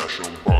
session.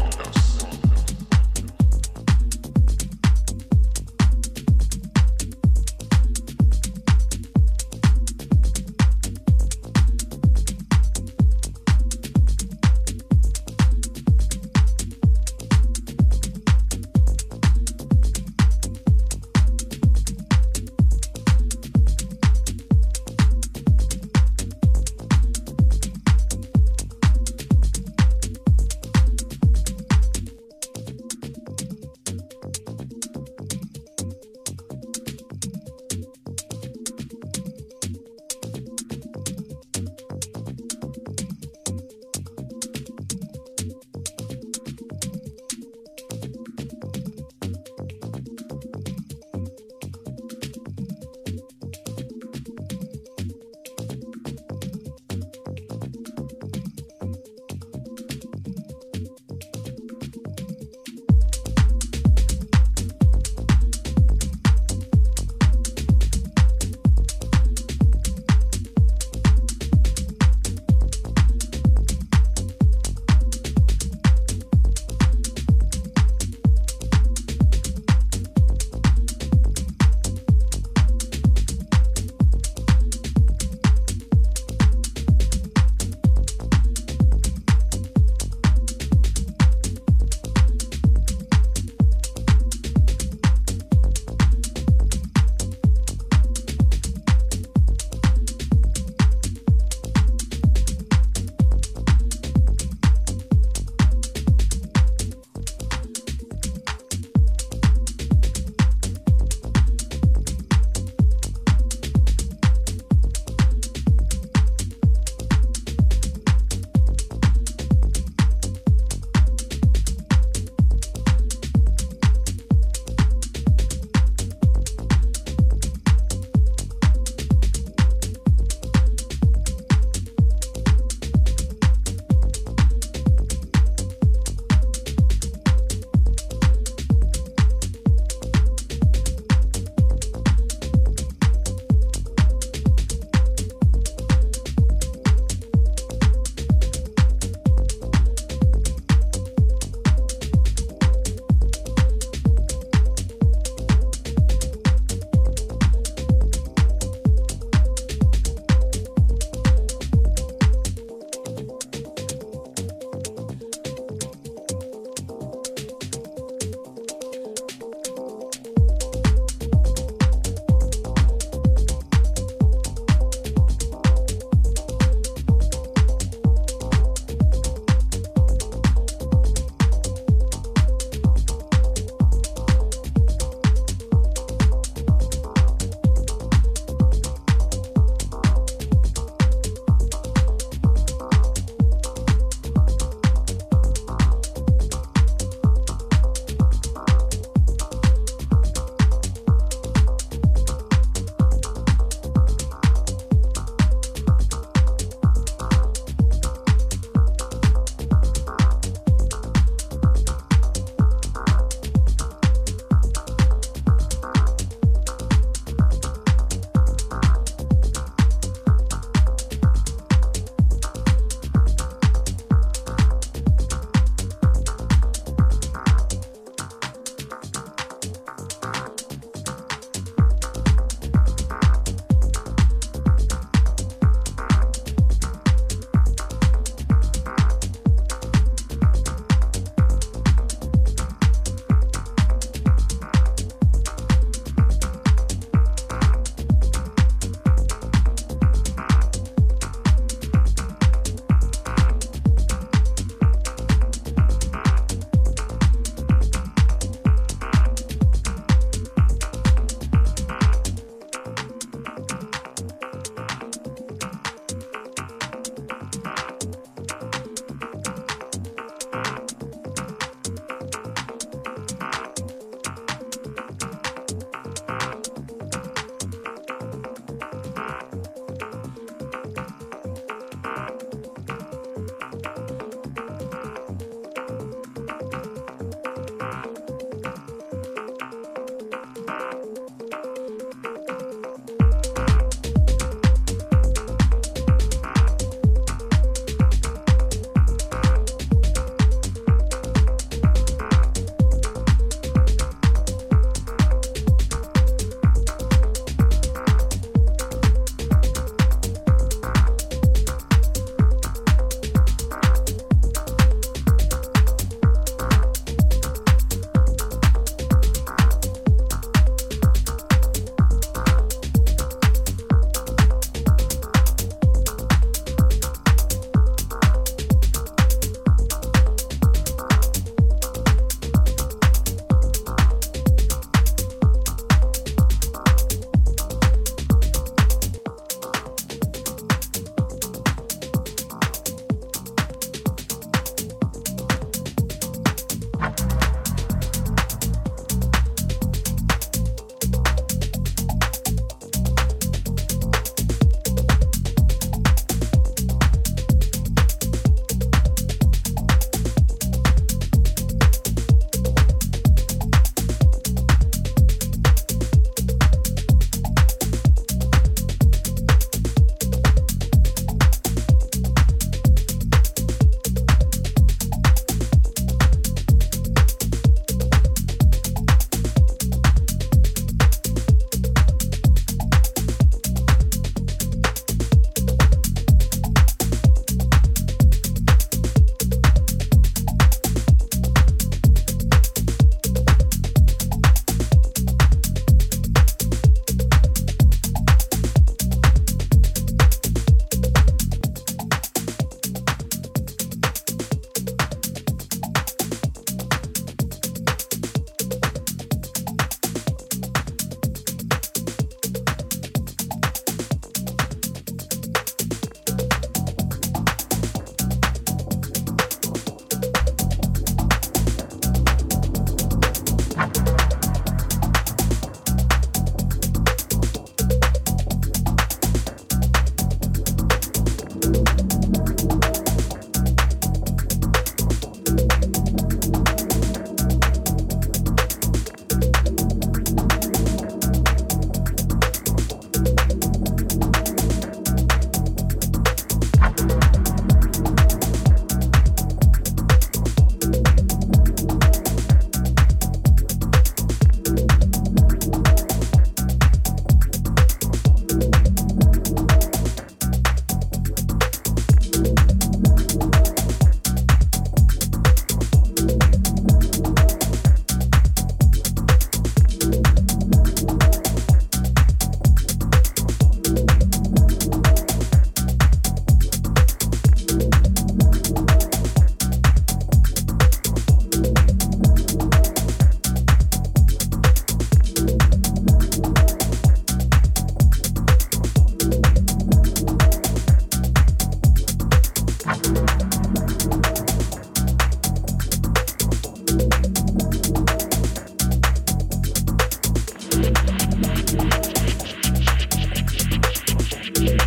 Thank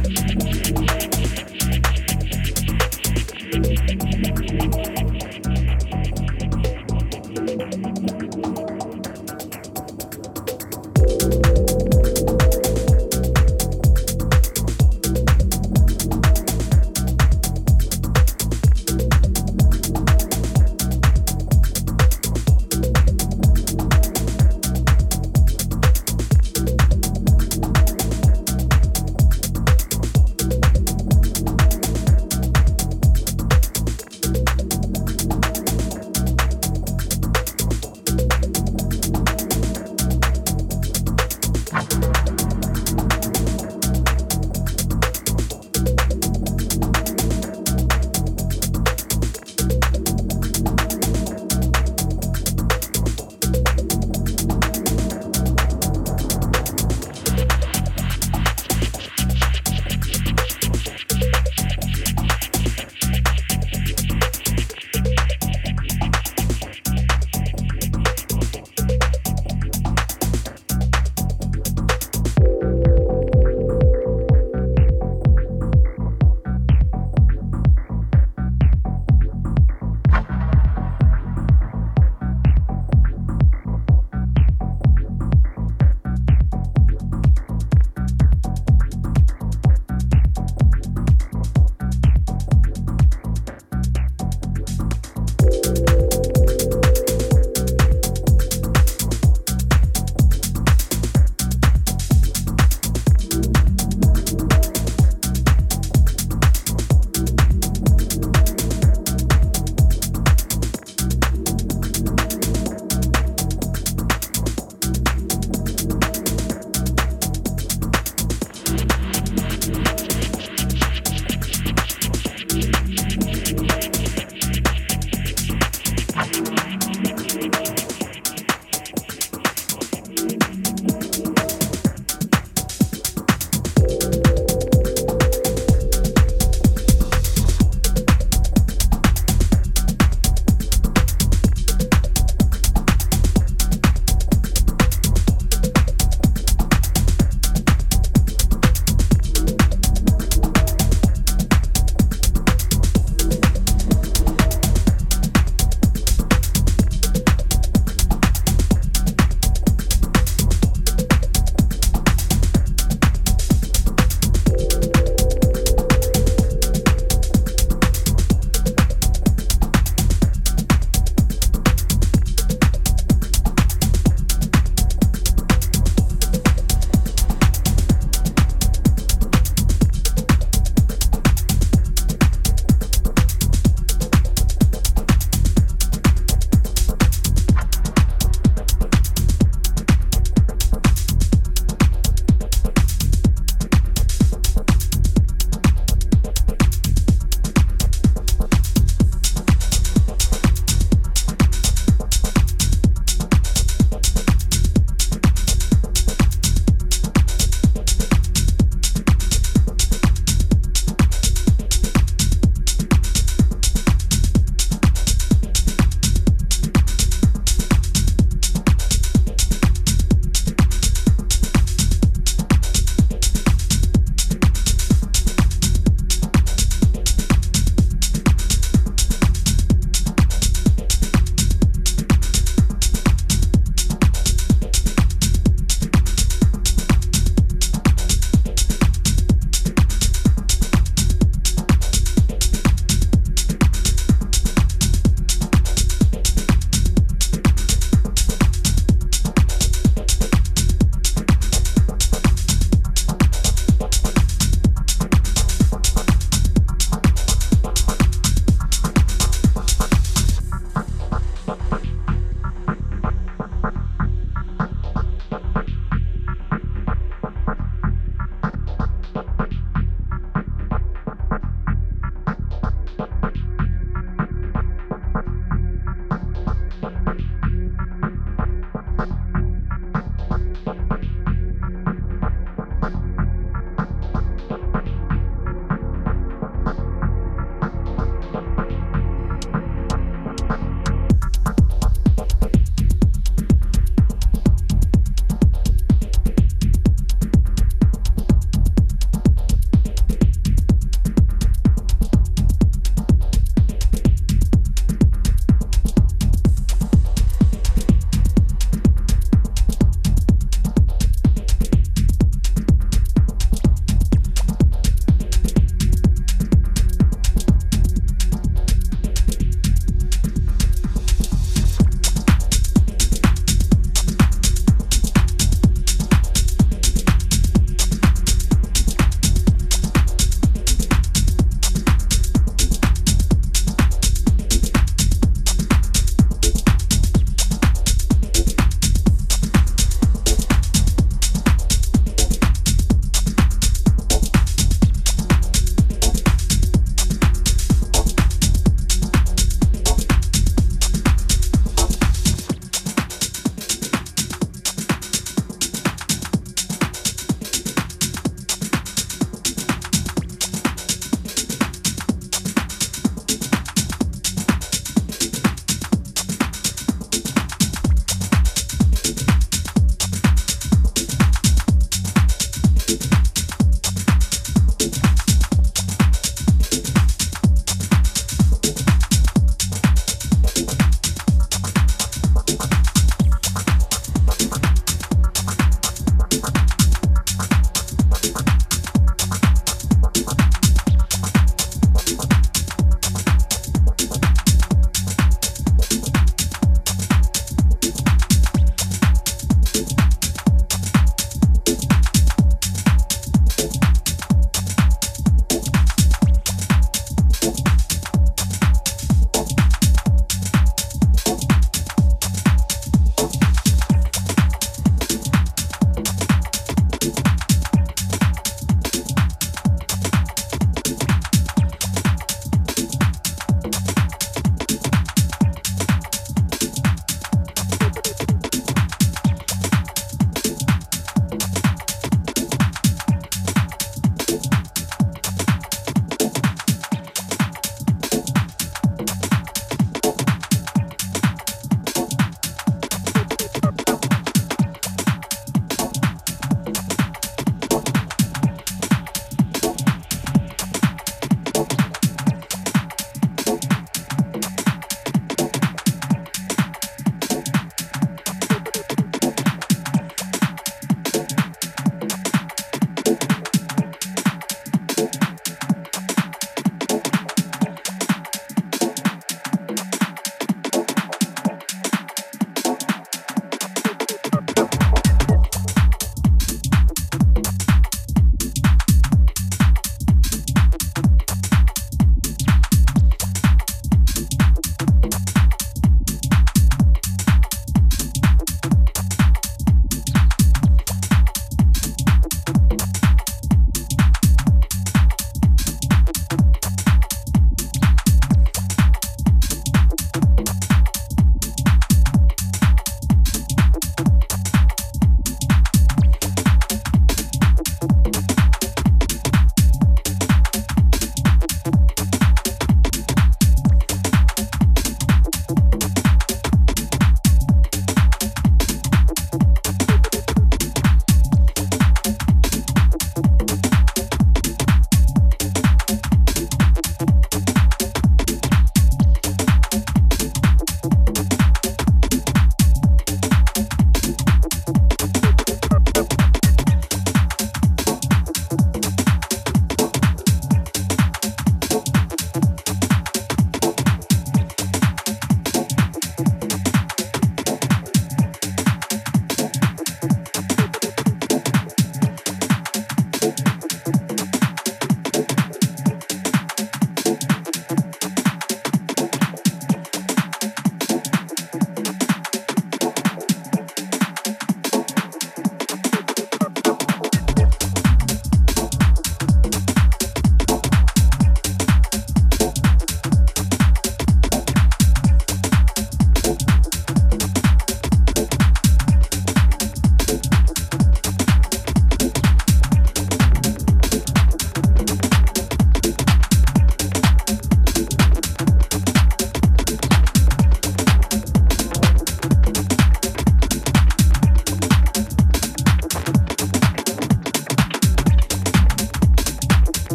you.